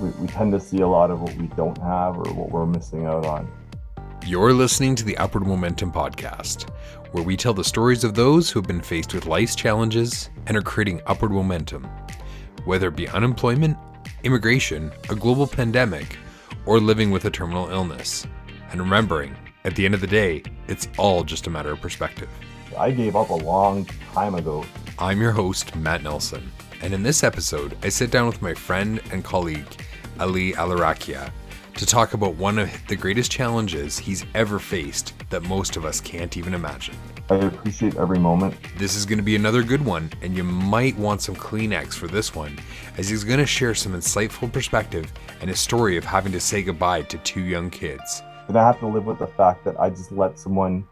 we, we tend to see a lot of what we don't have or what we're missing out on. You're listening to the Upward Momentum Podcast, where we tell the stories of those who have been faced with life's challenges and are creating upward momentum. Whether it be unemployment, immigration, a global pandemic, or living with a terminal illness. And remembering, at the end of the day, it's all just a matter of perspective. I gave up a long time ago. I'm your host, Matt Nelson, and in this episode, I sit down with my friend and colleague, Ally Alarakhia, to talk about one of the greatest challenges he's ever faced that most of us can't even imagine. I appreciate every moment. This is going to be another good one, and you might want some Kleenex for this one, as he's going to share some insightful perspective and a story of having to say goodbye to two young kids. And I have to live with the fact that I just let someone,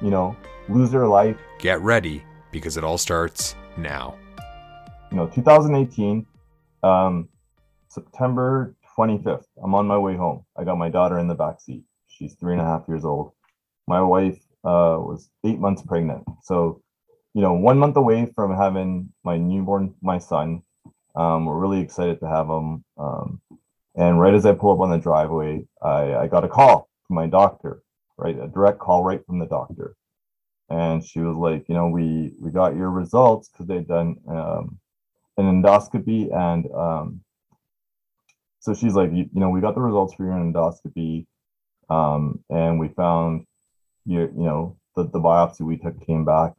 you know, lose their life. Get ready, because it all starts now. You know, 2018, um, September 25th, I'm on my way home. I got my daughter in the back seat. She's three and a half years old. My wife uh, was eight months pregnant. So, you know, one month away from having my newborn, my son. Um, we're really excited to have him. Um, and right as I pull up on the driveway, I, I got a call from my doctor, right? A direct call right from the doctor. And she was like, you know, we we got your results because they'd done um, an endoscopy and um, so she's like, you, you know, we got the results for your endoscopy, um, and we found you, you know, the, the biopsy we took came back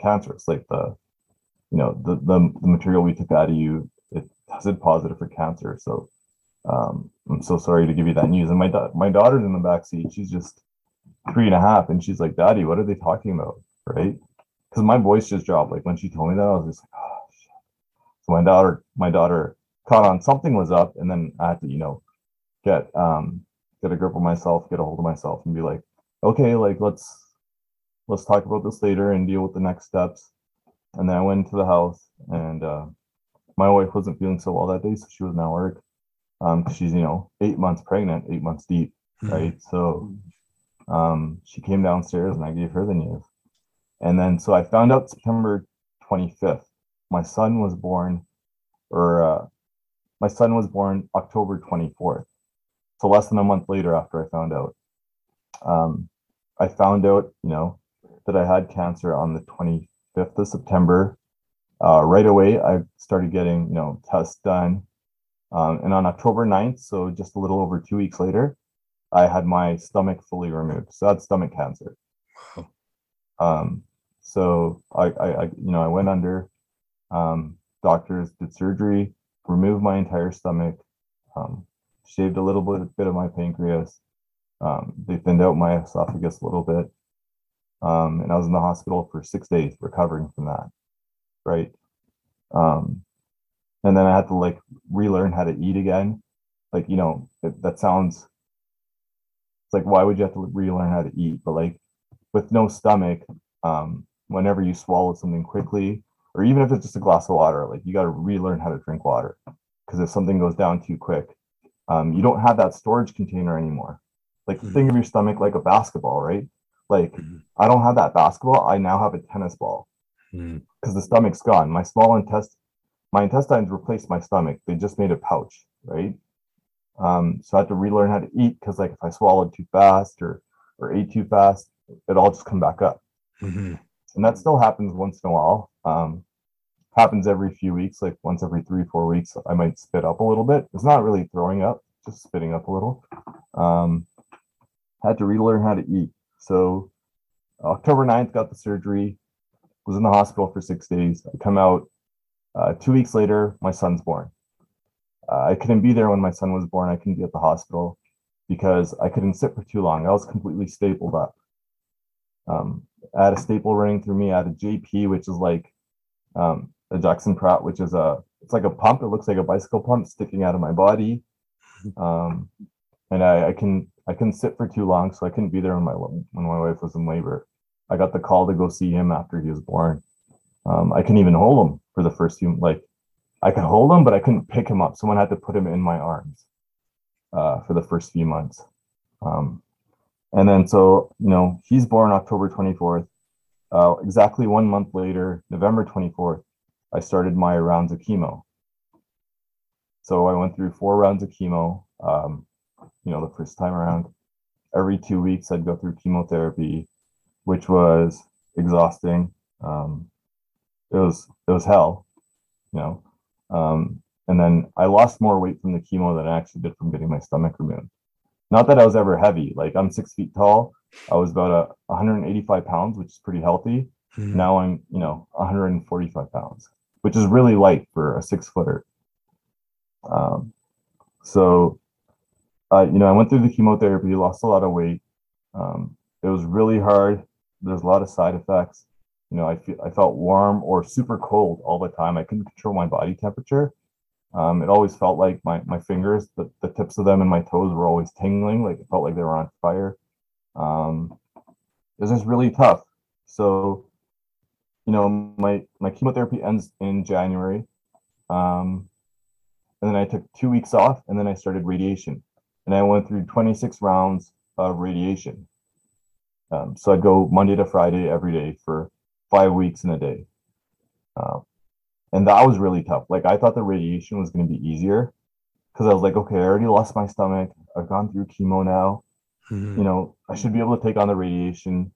cancerous. Like the, you know, the, the, the material we took out of you, it tested positive for cancer. So um, I'm so sorry to give you that news. And my da- my daughter's in the back seat. She's just three and a half, and she's like, "Daddy, what are they talking about?" Right? Because my voice just dropped. Like when she told me that, I was just like, "Oh shit." So my daughter, my daughter caught on something was up, and then I had to, you know, get um get a grip of myself, get a hold of myself, and be like, okay, like let's let's talk about this later and deal with the next steps. And then I went to the house, and uh, my wife wasn't feeling so well that day, so she was now work. Um, she's you know eight months pregnant, eight months deep, right? So um, she came downstairs, and I gave her the news. And then so I found out September 25th. My son was born, or uh, my son was born October 24th. So less than a month later after I found out. Um, I found out, you know, that I had cancer on the 25th of September. Uh, right away, I started getting, you know, tests done. Um, and on October 9th, so just a little over two weeks later, I had my stomach fully removed. So that's stomach cancer. Wow. Um, so I, I, I, you know, I went under. Um, doctors did surgery, removed my entire stomach, um, shaved a little bit, bit of my pancreas. Um, they thinned out my esophagus a little bit. Um, and I was in the hospital for six days recovering from that. Right. Um, and then I had to like relearn how to eat again. Like, you know, it, that sounds, it's like, why would you have to relearn how to eat? But like with no stomach, um, whenever you swallow something quickly, or even if it's just a glass of water, like you got to relearn how to drink water. Because if something goes down too quick, um, you don't have that storage container anymore. Like Mhm. think of your stomach like a basketball, right? Like Mhm. I don't have that basketball. I now have a tennis ball Mm. because the stomach's gone. My small intestine, my intestines replaced my stomach. They just made a pouch, right? Um, so I had to relearn how to eat because like if I swallowed too fast or or ate too fast, it all just come back up. Mhm. And that still happens once in a while. Um, happens every few weeks, like once every three, four weeks, I might spit up a little bit. It's not really throwing up, just spitting up a little. Um, had to relearn how to eat. So October 9th, got the surgery, was in the hospital for six days. I come out uh, two weeks later, my son's born. Uh, I couldn't be there when my son was born. I couldn't be at the hospital because I couldn't sit for too long. I was completely stapled up. Um, I had a staple running through me. I had a JP, which is like um, a Jackson Pratt, which is a it's like a pump. It looks like a bicycle pump sticking out of my body. Um, and I, I can I couldn't sit for too long, so I couldn't be there when my when my wife was in labor. I got the call to go see him after he was born. Um, I couldn't even hold him for the first few like I could hold him, but I couldn't pick him up. Someone had to put him in my arms uh, for the first few months. Um, and then so you know he's born October 24th. Uh, exactly one month later, November 24th, I started my rounds of chemo. So I went through four rounds of chemo. Um, you know, the first time around, every two weeks I'd go through chemotherapy, which was exhausting. Um, it was it was hell, you know. Um, and then I lost more weight from the chemo than I actually did from getting my stomach removed. Not that I was ever heavy. Like I'm six feet tall. I was about a 185 pounds, which is pretty healthy. Mm-hmm. Now I'm, you know, 145 pounds, which is really light for a six footer. Um, so, uh, you know, I went through the chemotherapy, lost a lot of weight. Um, it was really hard. There's a lot of side effects. You know, I feel I felt warm or super cold all the time. I couldn't control my body temperature. Um, it always felt like my my fingers, the, the tips of them and my toes were always tingling. Like it felt like they were on fire. Um, it was just really tough. So, you know, my my chemotherapy ends in January. Um, and then I took two weeks off, and then I started radiation, and I went through 26 rounds of radiation. Um, so I'd go Monday to Friday every day for five weeks in a day, uh, and that was really tough. Like I thought the radiation was going to be easier because I was like, okay, I already lost my stomach. I've gone through chemo now. Mhm. You know, I should be able to take on the radiation.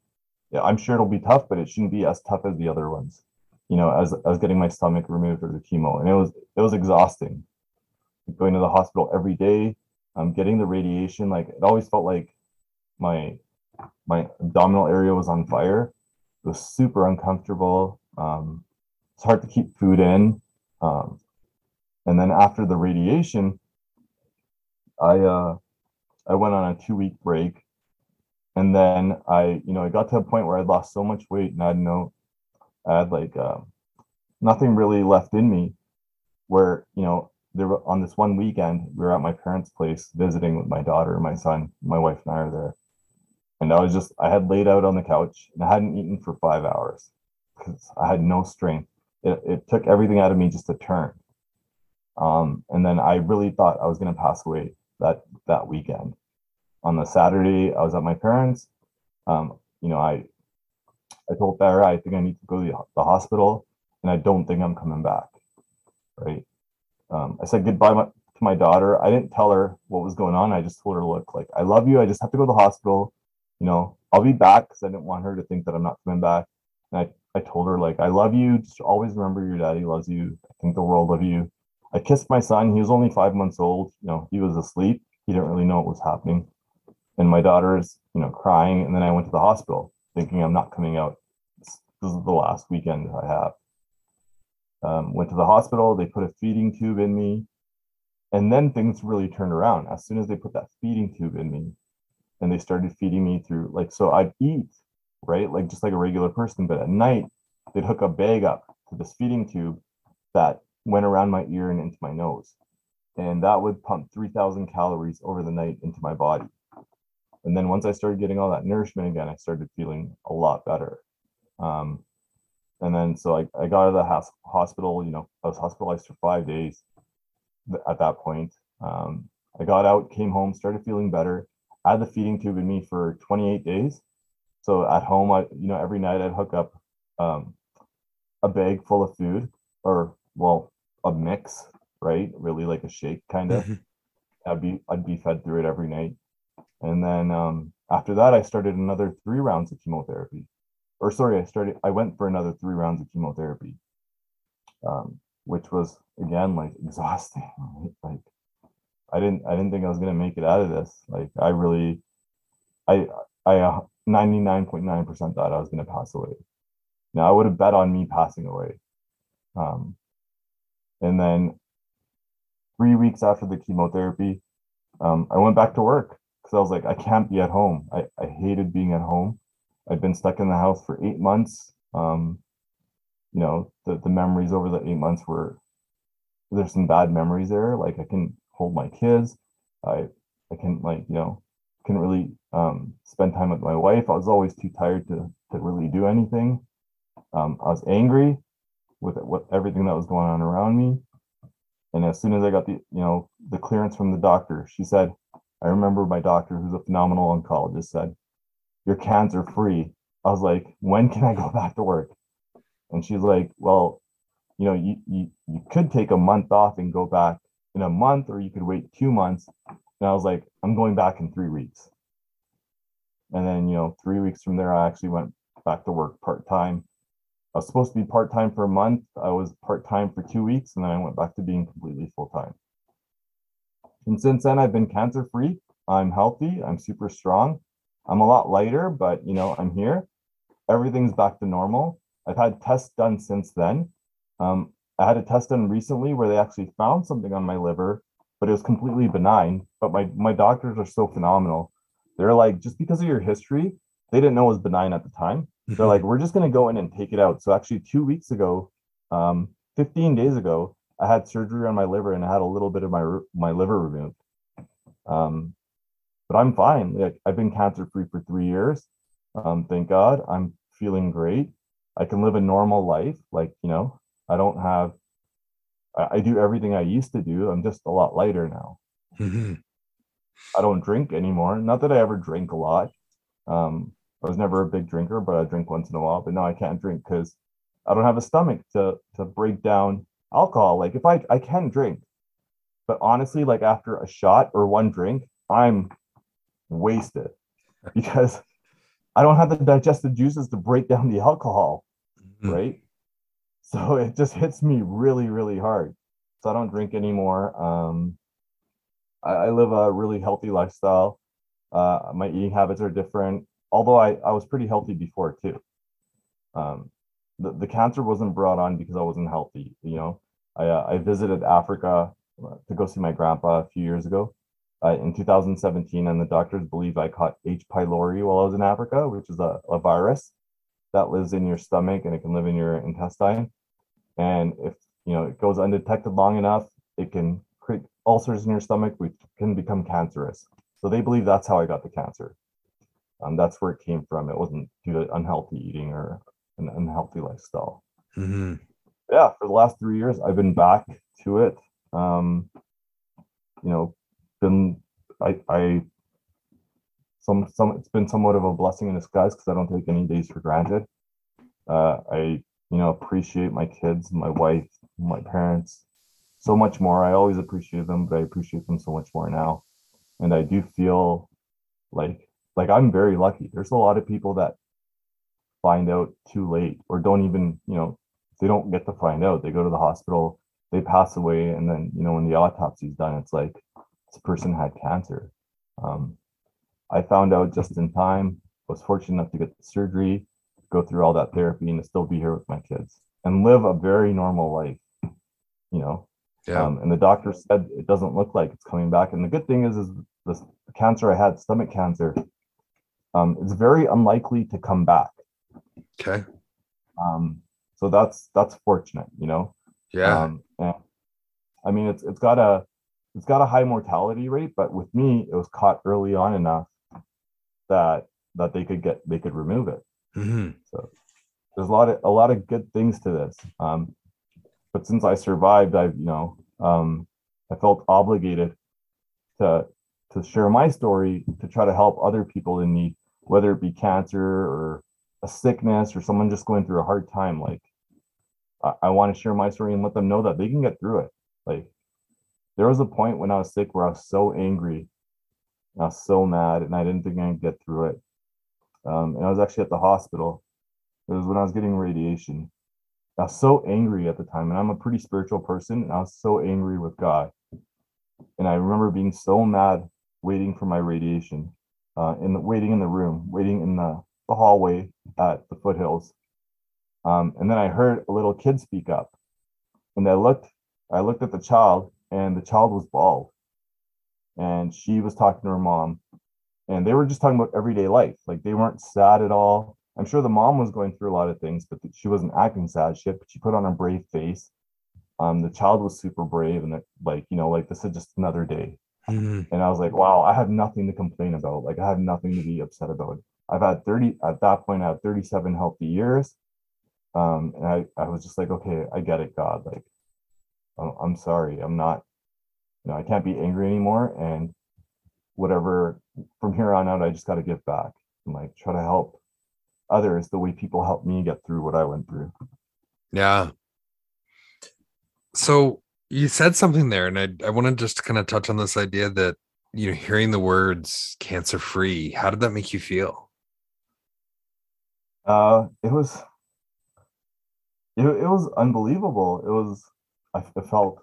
I'm sure it'll be tough, but it shouldn't be as tough as the other ones. You know, as as getting my stomach removed for the chemo, and it was it was exhausting. Going to the hospital every day um, getting the radiation like it always felt like my my abdominal area was on fire. It was super uncomfortable. Um, it's hard to keep food in. Um, and then after the radiation i uh i went on a two week break and then i you know i got to a point where i lost so much weight and i had no i had like uh, nothing really left in me where you know there were, on this one weekend we were at my parents place visiting with my daughter my son my wife and i are there. And i was just i had laid out on the couch and i hadn't eaten for five hours because i had no strength. It, it took everything out of me just to turn. Um, and then i really thought i was going to pass away that that weekend on the saturday i was at my parents um, you know i i told Farah i think i need to go to the, the hospital and i don't think i'm coming back right um, I said goodbye my, to my daughter. I didn't tell her what was going on. I just told her, look, like, I love you. I just have to go to the hospital. You know, I'll be back because I didn't want her to think that I'm not coming back. And I, I told her, like, I love you. Just always remember your daddy loves you. I think the world of you. I kissed my son. He was only five months old. You know, he was asleep. He didn't really know what was happening. And my daughter is, you know, crying. And then I went to the hospital thinking I'm not coming out. This, is the last weekend I have. Um, went to the hospital. They put a feeding tube in me, and then things really turned around as soon as they put that feeding tube in me, and they started feeding me through like so I'd eat right like just like a regular person, but at night they'd hook a bag up to this feeding tube that went around my ear and into my nose, and that would pump three thousand calories over the night into my body. And then once I started getting all that nourishment again, I started feeling a lot better. Um, and then so I, I got out of the hos- hospital you know i was hospitalized for five days at that point. Um, i got out came home started feeling better i had the feeding tube in me for 28 days. So at home i you know every night i'd hook up um, a bag full of food or well a mix right? Really like a shake kind of Mhm. i'd be i'd be fed through it every night and then um, after that i started another three rounds of chemotherapy or sorry, I started, I went for another three rounds of chemotherapy, um, which was again like exhausting. Like I didn't, I didn't think I was gonna make it out of this. Like I really, I, I 99.9% thought I was gonna pass away. Now I would have bet on me passing away. Um, and then three weeks after the chemotherapy, um, I went back to work because I was like, I can't be at home. I, I hated being at home. I'd been stuck in the house for eight months. Um, you know, the, the memories over the eight months were there's some bad memories there. Like I can hold my kids. I I can like, you know, can really um, spend time with my wife. I was always too tired to to really do anything. Um, I was angry with what everything that was going on around me. And as soon as I got the, you know, the clearance from the doctor, she said, I remember my doctor, who's a phenomenal oncologist, said, You're cancer free. I was like, When can I go back to work? And she's like, Well, you know, you, you, you could take a month off and go back in a month or you could wait two months. And I was like, I'm going back in three weeks. And then, you know, three weeks from there, I actually went back to work part time. I was supposed to be part time for a month. I was part time for two weeks, and then I went back to being completely full time. And since then, I've been cancer free. I'm healthy. I'm super strong. I'm a lot lighter, but you know, I'm here. Everything's back to normal. I've had tests done since then. Um, I had a test done recently where they actually found something on my liver, but it was completely benign. But my my doctors are so phenomenal. They're like, just because of your history, they didn't know it was benign at the time. They're like, we're just gonna go in and take it out. So actually, two weeks ago, um, 15 days ago, I had surgery on my liver and I had a little bit of my my liver removed. Um, but I'm fine. Like I've been cancer free for three years. Um, thank God. I'm feeling great. I can live a normal life. Like you know, I don't have. I, I do everything I used to do. I'm just a lot lighter now. Mhm. I don't drink anymore. Not that I ever drank a lot. Um, I was never a big drinker, but I drink once in a while. But now I can't drink because I don't have a stomach to to break down alcohol. Like if I I can drink, but honestly, like after a shot or one drink, I'm wasted because I don't have the digestive juices to break down the alcohol, Mhm. right? So it just hits me really, really hard. So I don't drink anymore. Um, I, I live a really healthy lifestyle. Uh, my eating habits are different, although I, I was pretty healthy before too. Um, the, the cancer wasn't brought on because I wasn't healthy. You know, I, uh, I visited Africa uh, to go see my grandpa a few years ago uh, in 2017, and the doctors believe I caught H. pylori while I was in Africa, which is a, a virus that lives in your stomach and it can live in your intestine. And if you know it goes undetected long enough, it can create ulcers in your stomach, which can become cancerous. So they believe that's how I got the cancer. Um, that's where it came from. It wasn't due to unhealthy eating or an unhealthy lifestyle. Mhm. Yeah, for the last three years, I've been back to it. Um, you know, been I I some some it's been somewhat of a blessing in disguise because I don't take any days for granted. Uh, I you know appreciate my kids, my wife, my parents so much more. I always appreciate them, but I appreciate them so much more now. And I do feel like like I'm very lucky. There's a lot of people that find out too late or don't even you know they don't get to find out. They go to the hospital, they pass away, and then you know when the autopsy's done, it's like this person had cancer. Um, I found out just in time. Was fortunate enough to get the surgery, go through all that therapy, and to still be here with my kids and live a very normal life. You know, Yeah. um, and the doctor said it doesn't look like it's coming back. And the good thing is, is the cancer I had, stomach cancer, um, it's very unlikely to come back. Okay. Um, so that's that's fortunate, you know. Yeah. Um, and I mean, it's it's got a it's got a high mortality rate, but with me, it was caught early on enough that that they could get they could remove it. Mhm. There's a lot of a lot of good things to this. Um, but since I survived, I've you know um, I felt obligated to to share my story to try to help other people in need, whether it be cancer or a sickness or someone just going through a hard time. Like I, I want to share my story and let them know that they can get through it. Like there was a point when I was sick where I was so angry, I was so mad, and I didn't think I could get through it. Um, and I was actually at the hospital. It was when I was getting radiation. I was so angry at the time, and I'm a pretty spiritual person, and I was so angry with God. And I remember being so mad, waiting for my radiation, uh, in the waiting in the room, waiting in the, the hallway at the foothills. Um, and then I heard a little kid speak up, and I looked, I looked at the child, and the child was bald, and she was talking to her mom, and they were just talking about everyday life. Like they weren't sad at all. I'm sure the mom was going through a lot of things, but she wasn't acting sad. She, she put on a brave face. Um, the child was super brave, and like you know, like this is just another day. Mhm. And I was like, wow, I have nothing to complain about. Like I have nothing to be upset about. I've had 30 at that point, I had 37 healthy years. Um, and I, I was just like, okay, I get it, God. Like, I'm, sorry. I'm not, you know, I can't be angry anymore. And whatever from here on out, I just got to give back and like try to help others the way people helped me get through what I went through. Yeah. So you said something there, and I I want to just kind of touch on this idea that you know hearing the words cancer free. How did that make you feel? Uh, it was it, it was unbelievable. It was I, felt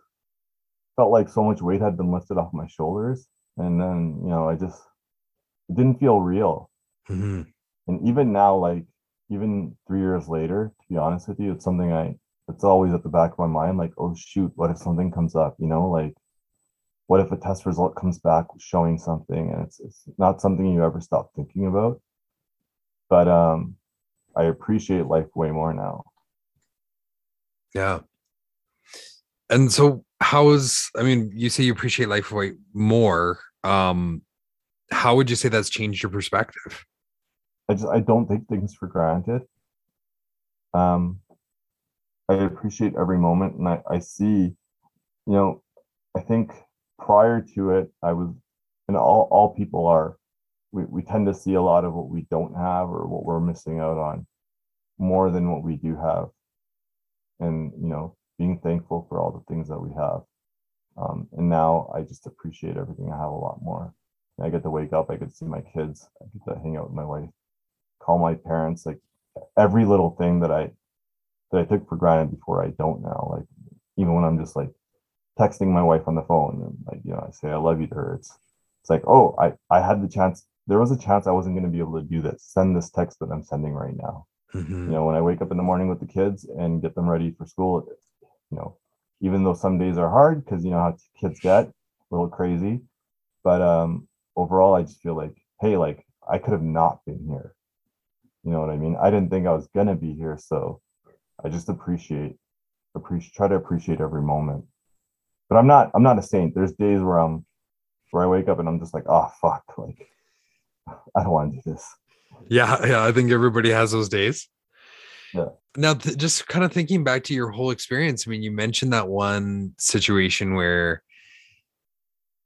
felt like so much weight had been lifted off my shoulders, and then you know I just it didn't feel real. Mm-hmm. And even now, like even three years later, to be honest with you, it's something I it's always at the back of my mind. Like, oh shoot, what if something comes up? You know, like what if a test result comes back showing something and it's it's not something you ever stop thinking about. But um I appreciate life way more now. Yeah. And so how is I mean, you say you appreciate life way more. Um how would you say that's changed your perspective? I just I don't take things for granted. Um I appreciate every moment and I, I see, you know, I think prior to it, I was and all all people are we, we tend to see a lot of what we don't have or what we're missing out on more than what we do have. And you know, being thankful for all the things that we have. Um, and now I just appreciate everything I have a lot more. I get to wake up, I get to see my kids, I get to hang out with my wife, call my parents, like every little thing that I that I took for granted before I don't now. Like even when I'm just like texting my wife on the phone and like, you know, I say I love you to her. It's it's like, oh, I, I had the chance. There was a chance I wasn't gonna be able to do this. Send this text that I'm sending right now. Mm-hmm. You know, when I wake up in the morning with the kids and get them ready for school, you know, even though some days are hard because you know how kids get a little crazy, but um overall I just feel like, hey, like I could have not been here. You know what I mean? I didn't think I was gonna be here, so I just appreciate appreciate try to appreciate every moment. But I'm not I'm not a saint. There's days where I'm where I wake up and I'm just like, oh fuck, like I don't want to do this. Yeah, yeah, I think everybody has those days. Yeah. Now, th- just kind of thinking back to your whole experience. I mean, you mentioned that one situation where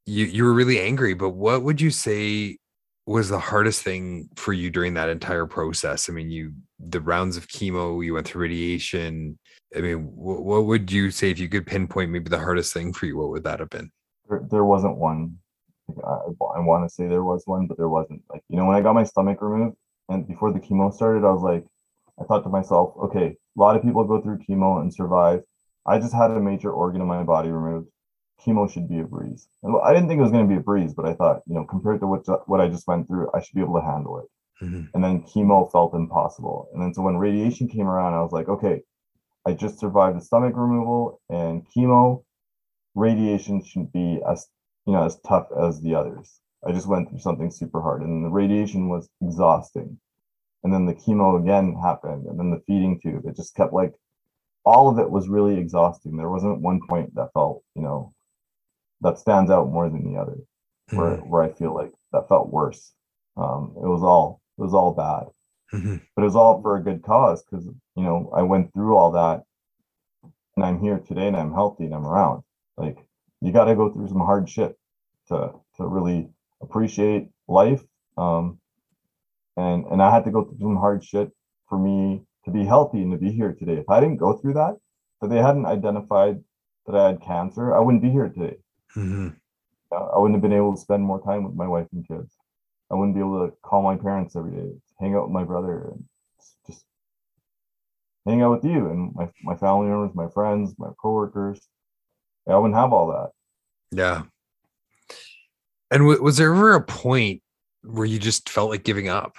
you you were really angry, but what would you say was the hardest thing for you during that entire process? I mean, you the rounds of chemo, you went through radiation. I mean, what, what would you say if you could pinpoint maybe the hardest thing for you? What would that have been? There, there wasn't one. I, I want to say there was one, but there wasn't. Like you know, when I got my stomach removed and before the chemo started, I was like, I thought to myself, okay, a lot of people go through chemo and survive. I just had a major organ in my body removed. Chemo should be a breeze. And I didn't think it was going to be a breeze, but I thought, you know, compared to what what I just went through, I should be able to handle it. Mm-hmm. And then chemo felt impossible. And then so when radiation came around, I was like, okay, I just survived the stomach removal and chemo. Radiation shouldn't be as you know as tough as the others. I just went through something super hard, and the radiation was exhausting. And then the chemo again happened, and then the feeding tube. It just kept like all of it was really exhausting. There wasn't one point that felt, you know, that stands out more than the other, where Mhm. where I feel like that felt worse. Um, it was all it was all bad, Mhm. but it was all for a good cause because you know I went through all that, and I'm here today, and I'm healthy, and I'm around. Like you got to go through some hard shit to to really appreciate life. Um, and and I had to go through some hard shit for me to be healthy and to be here today. If I didn't go through that, if they hadn't identified that I had cancer, I wouldn't be here today. Mhm. Uh, I wouldn't have been able to spend more time with my wife and kids. I wouldn't be able to call my parents every day, hang out with my brother, and just hang out with you and my, my family members, my friends, my coworkers. I wouldn't have all that. Yeah. And w- was there ever a point where you just felt like giving up?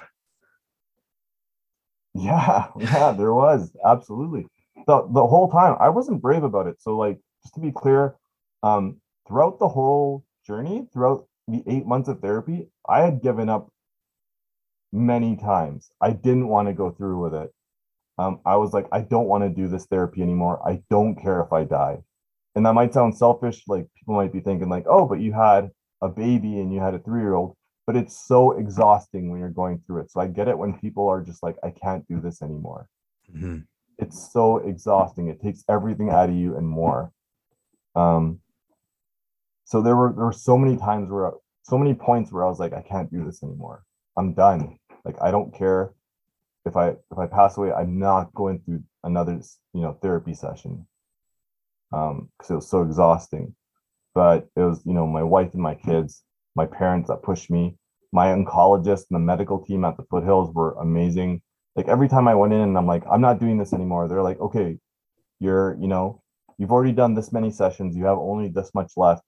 Yeah, yeah, there was absolutely the the whole time. I wasn't brave about it. So, like, just to be clear, um, throughout the whole journey, throughout the eight months of therapy, I had given up many times. I didn't want to go through with it. Um, I was like, I don't want to do this therapy anymore. I don't care if I die. And that might sound selfish. Like people might be thinking, like, oh, but you had a baby and you had a three-year-old but it's so exhausting when you're going through it. So I get it when people are just like, I can't do this anymore. Mhm. It's so exhausting. It takes everything out of you and more. Um, so there were there were so many times where so many points where I was like, I can't do this anymore. I'm done. Like I don't care if I if I pass away, I'm not going through another you know therapy session. Um because it was so exhausting. But it was you know my wife and my kids my parents that pushed me. My oncologist and the medical team at the foothills were amazing. Like every time i went in and i'm like i'm not doing this anymore they're like okay you're you know you've already done this many sessions. You have only this much left.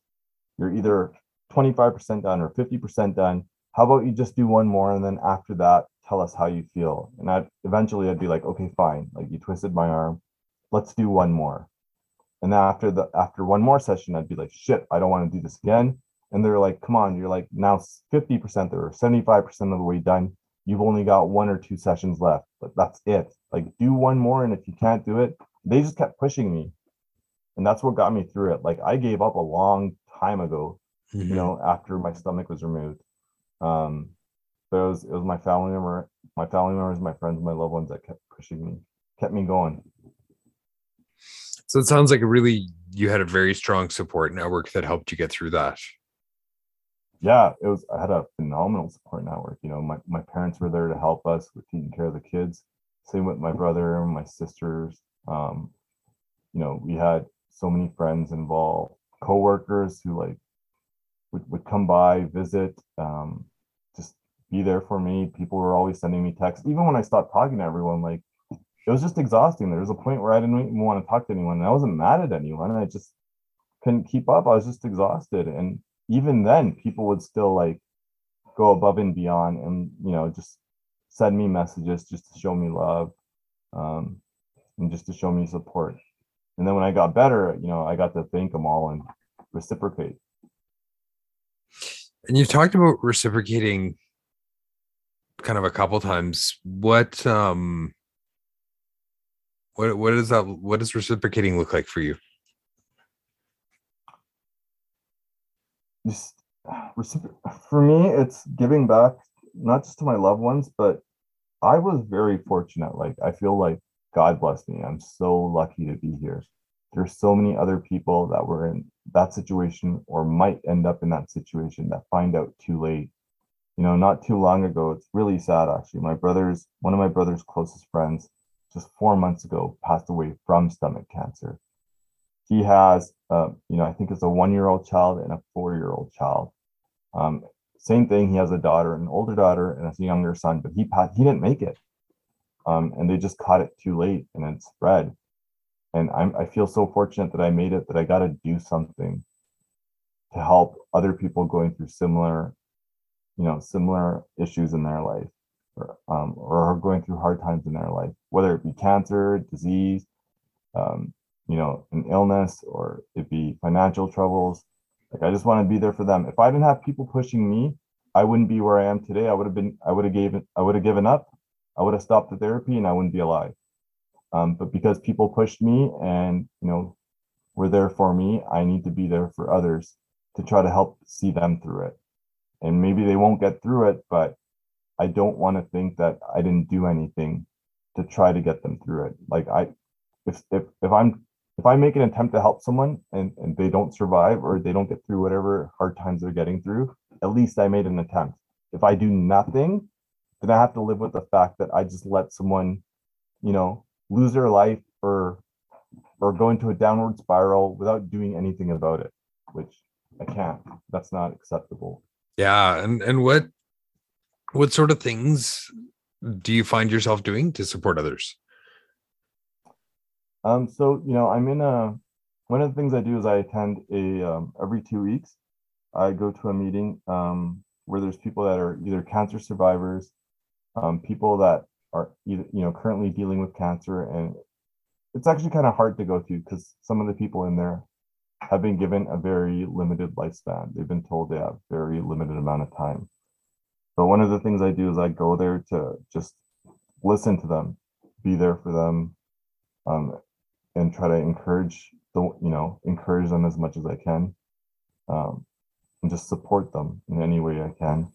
You're either 25% done or 50% done. How about you just do one more and then after that tell us how you feel? And i eventually i'd be like okay fine. Like you twisted my arm. Let's do one more and then after the after one more session i'd be like shit i don't want to do this again. And they're like come on you're like now 50% or 75% of the way done. You've only got one or two sessions left but that's it. Like do one more and if you can't do it they just kept pushing me. And that's what got me through it. Like i gave up a long time ago Mhm. you know after my stomach was removed. Um but it was it was my family member my family members my friends my loved ones that kept pushing me kept me going So it sounds like really you had a very strong support network that helped you get through that. yeah it was i had a phenomenal support network you know my, my parents were there to help us with taking care of the kids. Same with my brother and my sisters um you know we had so many friends involved co-workers who like would, would come by visit um just be there for me. People were always sending me texts. Even when i stopped talking to everyone like it was just exhausting. There was a point where i didn't even want to talk to anyone and i wasn't mad at anyone i just couldn't keep up. I was just exhausted and even then people would still like go above and beyond and you know just send me messages just to show me love um, and just to show me support. And then when i got better you know i got to thank them all and reciprocate. And you've talked about reciprocating kind of a couple times. What um what what does that what does reciprocating look like for you? just for me it's giving back not just to my loved ones but i was very fortunate like i feel like god bless me. I'm so lucky to be here. There's so many other people that were in that situation or might end up in that situation that find out too late. You know not too long ago it's really sad actually. My brother's one of my brother's closest friends just four months ago passed away from stomach cancer. He has uh, you know i think it's a one year old child and a four year old child. Um, same thing he has a daughter an older daughter and a younger son but he passed, he didn't make it. Um, and they just caught it too late and it spread. And I'm, i feel so fortunate that i made it that i got to do something to help other people going through similar you know similar issues in their life or, um, or are going through hard times in their life whether it be cancer disease um, you know, an illness or it be financial troubles. Like I just want to be there for them. If I didn't have people pushing me, I wouldn't be where I am today. I would have been, I would have given, I would have given up. I would have stopped the therapy and I wouldn't be alive. Um, but because people pushed me and you know were there for me, I need to be there for others to try to help see them through it. And maybe they won't get through it, but I don't want to think that I didn't do anything to try to get them through it. Like I if if if I'm if I make an attempt to help someone and, and they don't survive or they don't get through whatever hard times they're getting through, at least I made an attempt. If I do nothing, then I have to live with the fact that I just let someone, you know, lose their life or or go into a downward spiral without doing anything about it, which I can't. That's not acceptable. Yeah, and and what what sort of things do you find yourself doing to support others? Um, so you know, I'm in a one of the things I do is I attend a um, every two weeks. I go to a meeting um, where there's people that are either cancer survivors, um, people that are either you know currently dealing with cancer, and it's actually kind of hard to go to because some of the people in there have been given a very limited lifespan. They've been told they have very limited amount of time. But one of the things I do is I go there to just listen to them, be there for them, um, and try to encourage the you know encourage them as much as I can, um, and just support them in any way I can.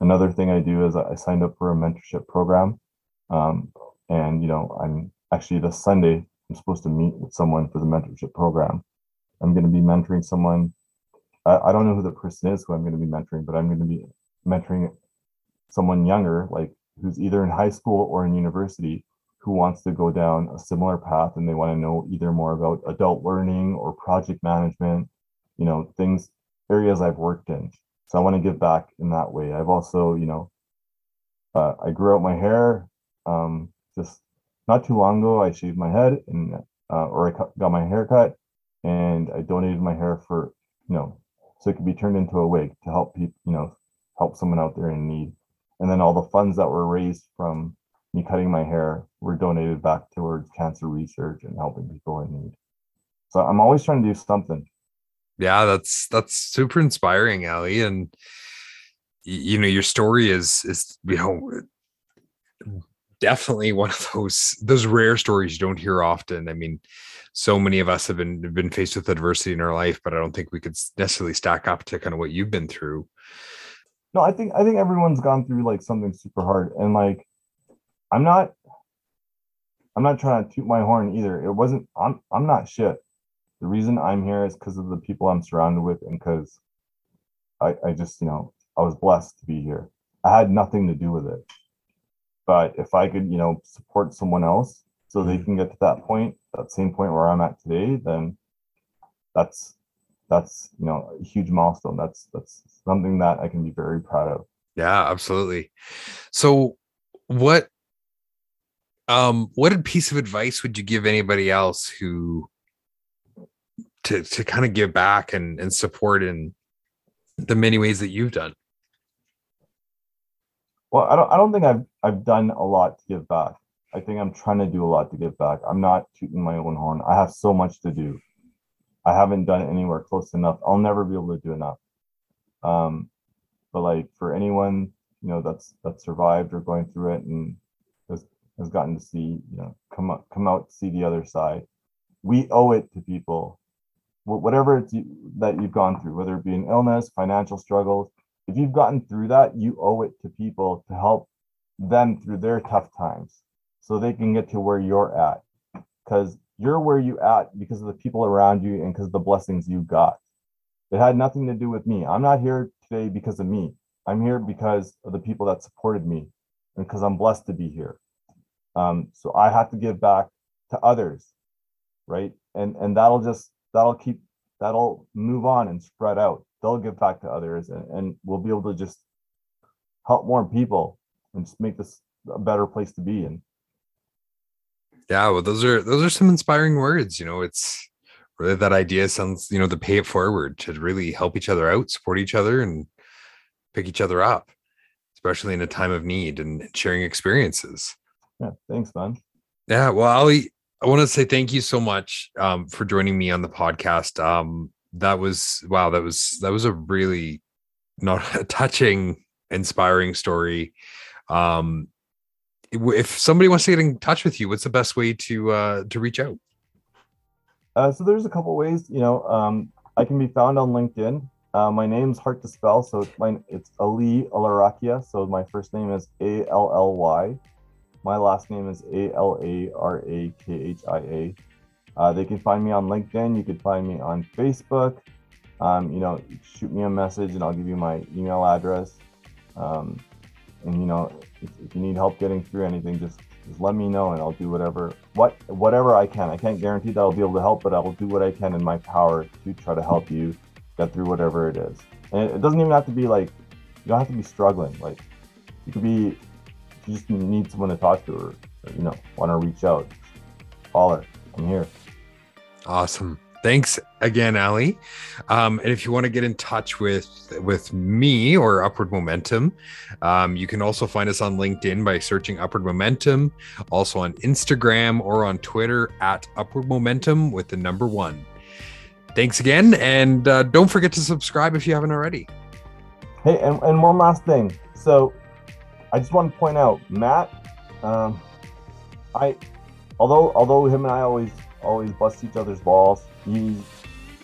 Another thing I do is I signed up for a mentorship program, um, and you know I'm actually this Sunday I'm supposed to meet with someone for the mentorship program. I'm going to be mentoring someone. I, I don't know who the person is who I'm going to be mentoring, but I'm going to be mentoring someone younger, like who's either in high school or in university, who wants to go down a similar path and they want to know either more about adult learning or project management, you know, things, areas I've worked in. So I want to give back in that way. I've also, you know, uh, I grew out my hair um, just not too long ago. I shaved my head and, uh, or I got my hair cut and I donated my hair for, you know, so it could be turned into a wig to help people, you know, help someone out there in need. And then all the funds that were raised from me cutting my hair were donated back towards cancer research and helping people in need. So I'm always trying to do something. Yeah, that's that's super inspiring, Ally. And you know, your story is is you know definitely one of those those rare stories you don't hear often. I mean, so many of us have been been faced with adversity in our life, but I don't think we could necessarily stack up to kind of what you've been through. No, I think I think everyone's gone through like something super hard, and like I'm not I'm not trying to toot my horn either. It wasn't I'm I'm not shit. The reason I'm here is because of the people I'm surrounded with and because I, I just, you know, I was blessed to be here. I had nothing to do with it. But if I could, you know, support someone else so they mm. can get to that point, that same point where I'm at today, then that's that's you know a huge milestone. That's that's something that I can be very proud of. Yeah, absolutely. So what um what piece of advice would you give anybody else who to to kind of give back and and support in the many ways that you've done well i don't i don't think i've i've done a lot to give back i think i'm trying to do a lot to give back i'm not tooting my own horn i have so much to do i haven't done it anywhere close enough i'll never be able to do enough um but like for anyone you know that's that survived or going through it and has has gotten to see, you know, come up, come out, see the other side. We owe it to people, whatever it's that you've gone through, whether it be an illness, financial struggles. If you've gotten through that, you owe it to people to help them through their tough times, so they can get to where you're at. Because you're where you at because of the people around you and because of the blessings you got. It had nothing to do with me. I'm not here today because of me. I'm here because of the people that supported me and because I'm blessed to be here. Um, so I have to give back to others, right? And and that'll just that'll keep that'll move on and spread out. They'll give back to others, and, and we'll be able to just help more people and just make this a better place to be in. Yeah, well, those are those are some inspiring words. You know, it's really that idea sounds you know to pay it forward to really help each other out, support each other, and pick each other up, especially in a time of need and sharing experiences. Yeah, thanks, man. Yeah, well, Ally, I want to say thank you so much um, for joining me on the podcast. Um, that was wow, that was that was a really not a touching, inspiring story. Um, if somebody wants to get in touch with you, what's the best way to uh, to reach out? Uh, so there's a couple ways. You know, um, I can be found on LinkedIn. Uh, my name's hard to spell, so it's my it's Ally Alarakhia. So my first name is A L L Y my last name is A L A R A K H I A. Uh, they can find me on LinkedIn. You can find me on Facebook. Um, you know, shoot me a message and I'll give you my email address. Um, and you know, if, you need help getting through anything, just just let me know and I'll do whatever what whatever I can. I can't guarantee that I'll be able to help, but I will do what I can in my power to try to help you get through whatever it is. And it, it doesn't even have to be like you don't have to be struggling. Like you could be you just need someone to talk to or, or you know, want to reach out, holler. I'm here. Awesome. Thanks again, Ally. Um, and if you want to get in touch with with me or Upward Momentum, um, you can also find us on LinkedIn by searching Upward Momentum. Also on Instagram or on Twitter at Upward Momentum with the number one. Thanks again, and uh, don't forget to subscribe if you haven't already. Hey, and, and one last thing. So I just want to point out, Matt. Um, I, although although him and I always always bust each other's balls, he's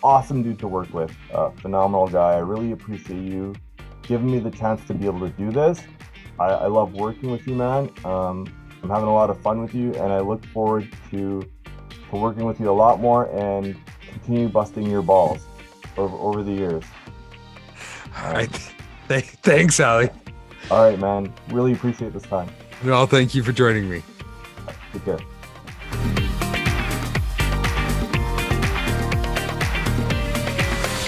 awesome dude to work with. Uh, phenomenal guy. I really appreciate you giving me the chance to be able to do this. I, I love working with you, man. Um, I'm having a lot of fun with you, and I look forward to to working with you a lot more and continue busting your balls over over the years. All right. Thanks, Ally. All right, man. Really appreciate this time. No, thank you for joining me. Take care.